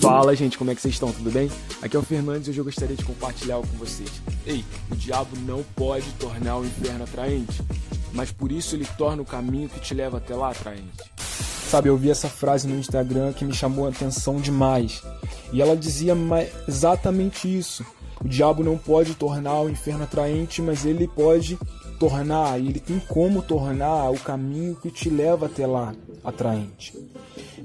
Fala gente, como é que vocês estão? Tudo bem? Aqui é o Fernandes e hoje eu gostaria de compartilhar algo com vocês. Ei, o diabo não pode tornar o inferno atraente, mas por isso ele torna o caminho que te leva até lá atraente. Sabe, eu vi essa frase no Instagram que me chamou a atenção demais. E ela dizia exatamente isso. O diabo não pode tornar o inferno atraente, mas ele pode tornar, ele tem como tornar o caminho que te leva até lá atraente.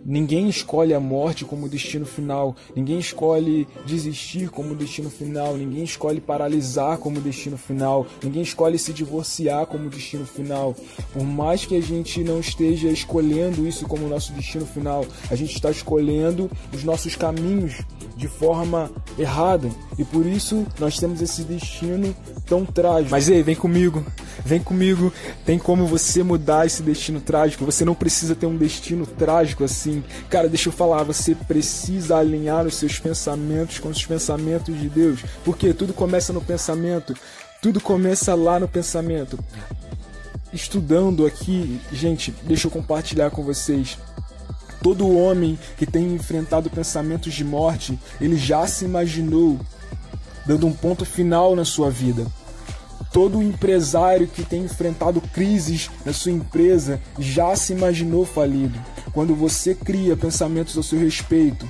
Ninguém escolhe a morte como destino final, ninguém escolhe desistir como destino final, ninguém escolhe paralisar como destino final, ninguém escolhe se divorciar como destino final. Por mais que a gente não esteja escolhendo isso como nosso destino final, a gente está escolhendo os nossos caminhos de forma errada. E por isso nós temos esse destino tão trágico. Mas ei, vem comigo, vem comigo, tem como você mudar esse destino trágico. Você não precisa ter um destino trágico assim cara, deixa eu falar, você precisa alinhar os seus pensamentos com os pensamentos de Deus, porque tudo começa no pensamento, tudo começa lá no pensamento. Estudando aqui, gente, deixa eu compartilhar com vocês. Todo homem que tem enfrentado pensamentos de morte, ele já se imaginou dando um ponto final na sua vida todo empresário que tem enfrentado crises na sua empresa já se imaginou falido. Quando você cria pensamentos ao seu respeito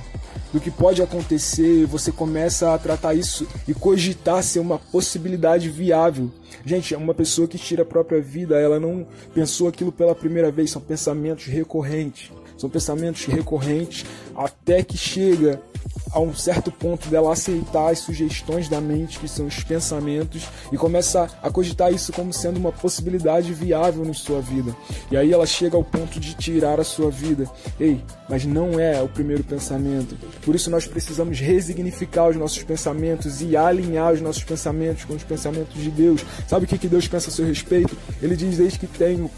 do que pode acontecer, você começa a tratar isso e cogitar ser uma possibilidade viável. Gente, uma pessoa que tira a própria vida, ela não pensou aquilo pela primeira vez, são pensamentos recorrentes. São pensamentos recorrentes até que chega a um certo ponto dela aceitar as sugestões da mente, que são os pensamentos, e começa a cogitar isso como sendo uma possibilidade viável na sua vida. E aí ela chega ao ponto de tirar a sua vida. Ei, mas não é o primeiro pensamento. Por isso nós precisamos resignificar os nossos pensamentos e alinhar os nossos pensamentos com os pensamentos de Deus. Sabe o que, que Deus pensa a seu respeito? Ele diz: Desde que tenho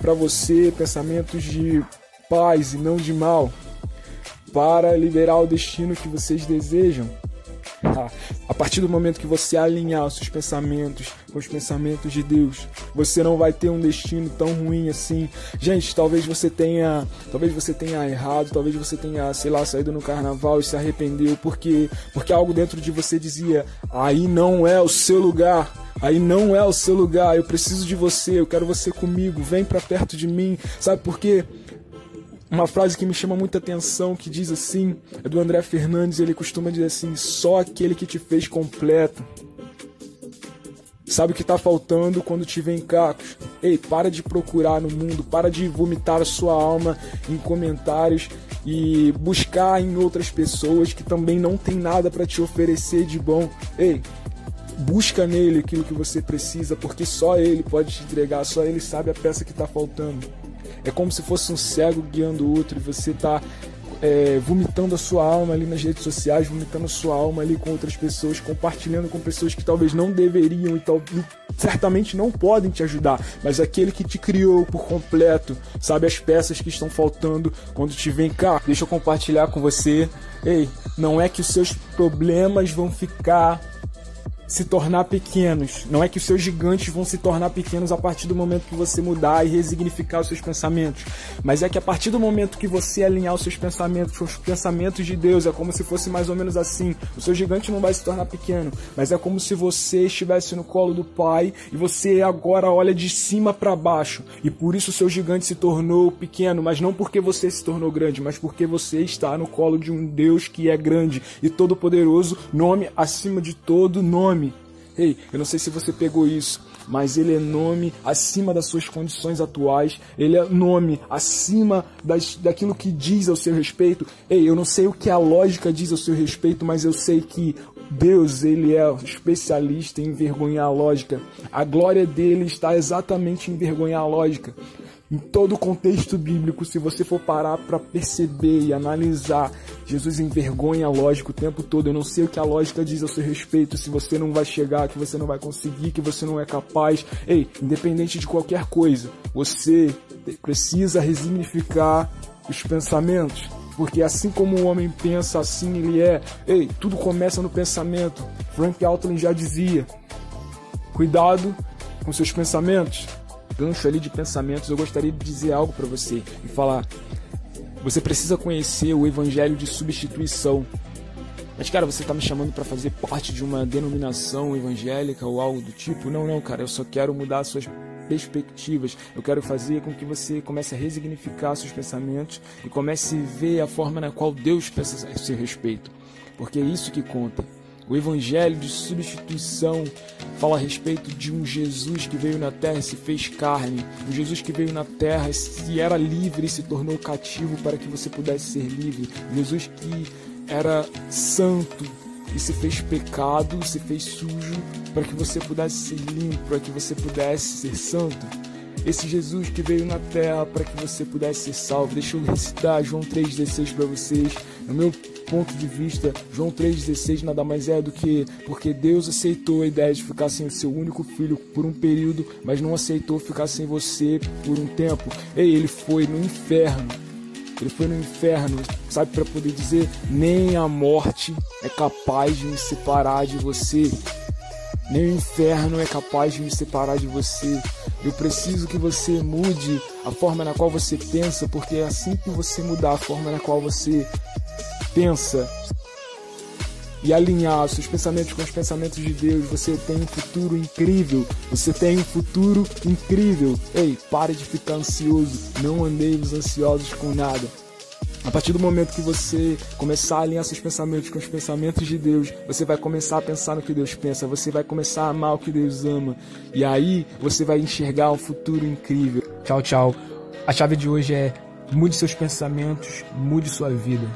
para você pensamentos de paz e não de mal para liberar o destino que vocês desejam. Tá? A partir do momento que você alinhar os seus pensamentos com os pensamentos de Deus, você não vai ter um destino tão ruim assim. Gente, talvez você tenha, talvez você tenha errado, talvez você tenha, sei lá, saído no carnaval e se arrependeu porque porque algo dentro de você dizia: "Aí não é o seu lugar". Aí não é o seu lugar, eu preciso de você, eu quero você comigo, vem para perto de mim. Sabe por quê? Uma frase que me chama muita atenção, que diz assim, é do André Fernandes, ele costuma dizer assim: só aquele que te fez completo. Sabe o que está faltando quando te vem cacos? Ei, para de procurar no mundo, para de vomitar a sua alma em comentários e buscar em outras pessoas que também não tem nada para te oferecer de bom. Ei, busca nele aquilo que você precisa, porque só ele pode te entregar, só ele sabe a peça que está faltando. É como se fosse um cego guiando o outro e você tá é, vomitando a sua alma ali nas redes sociais, vomitando a sua alma ali com outras pessoas, compartilhando com pessoas que talvez não deveriam e, tal, e certamente não podem te ajudar, mas aquele que te criou por completo, sabe as peças que estão faltando quando te vem cá. Deixa eu compartilhar com você. Ei, não é que os seus problemas vão ficar se tornar pequenos. Não é que os seus gigantes vão se tornar pequenos a partir do momento que você mudar e resignificar os seus pensamentos, mas é que a partir do momento que você alinhar os seus pensamentos com os pensamentos de Deus, é como se fosse mais ou menos assim. O seu gigante não vai se tornar pequeno, mas é como se você estivesse no colo do Pai e você agora olha de cima para baixo e por isso o seu gigante se tornou pequeno, mas não porque você se tornou grande, mas porque você está no colo de um Deus que é grande e todo poderoso, nome acima de todo nome nome. Ei, eu não sei se você pegou isso, mas ele é nome acima das suas condições atuais, ele é nome acima das, daquilo que diz ao seu respeito. Ei, eu não sei o que a lógica diz ao seu respeito, mas eu sei que Deus, ele é especialista em envergonhar a lógica. A glória dele está exatamente em envergonhar a lógica. Em todo o contexto bíblico, se você for parar para perceber e analisar, Jesus envergonha a lógica o tempo todo. Eu não sei o que a lógica diz a seu respeito, se você não vai chegar, que você não vai conseguir, que você não é capaz. Ei, independente de qualquer coisa, você precisa resignificar os pensamentos. Porque assim como o homem pensa, assim ele é. Ei, tudo começa no pensamento. Frank Altlin já dizia: Cuidado com seus pensamentos. Gancho ali de pensamentos, eu gostaria de dizer algo para você e falar. Você precisa conhecer o evangelho de substituição. Mas, cara, você tá me chamando para fazer parte de uma denominação evangélica ou algo do tipo? Não, não, cara, eu só quero mudar suas perspectivas. Eu quero fazer com que você comece a resignificar seus pensamentos e comece a ver a forma na qual Deus pensa a seu respeito. Porque é isso que conta. O evangelho de substituição fala a respeito de um Jesus que veio na terra e se fez carne. Um Jesus que veio na terra e era livre e se tornou cativo para que você pudesse ser livre. Jesus que era santo e se fez pecado, se fez sujo para que você pudesse ser limpo, para que você pudesse ser santo. Esse Jesus que veio na terra para que você pudesse ser salvo. Deixa eu recitar João 3,16 para vocês. No meu ponto de vista, João 3,16 nada mais é do que porque Deus aceitou a ideia de ficar sem o seu único filho por um período, mas não aceitou ficar sem você por um tempo. Ei, ele foi no inferno ele foi no inferno, sabe, para poder dizer: nem a morte é capaz de me separar de você. Nem o inferno é capaz de me separar de você. Eu preciso que você mude a forma na qual você pensa, porque é assim que você mudar a forma na qual você pensa, e alinhar seus pensamentos com os pensamentos de Deus, você tem um futuro incrível. Você tem um futuro incrível. Ei, pare de ficar ansioso. Não andemos ansiosos com nada. A partir do momento que você começar a alinhar seus pensamentos com os pensamentos de Deus, você vai começar a pensar no que Deus pensa, você vai começar a amar o que Deus ama. E aí você vai enxergar um futuro incrível. Tchau, tchau. A chave de hoje é mude seus pensamentos, mude sua vida.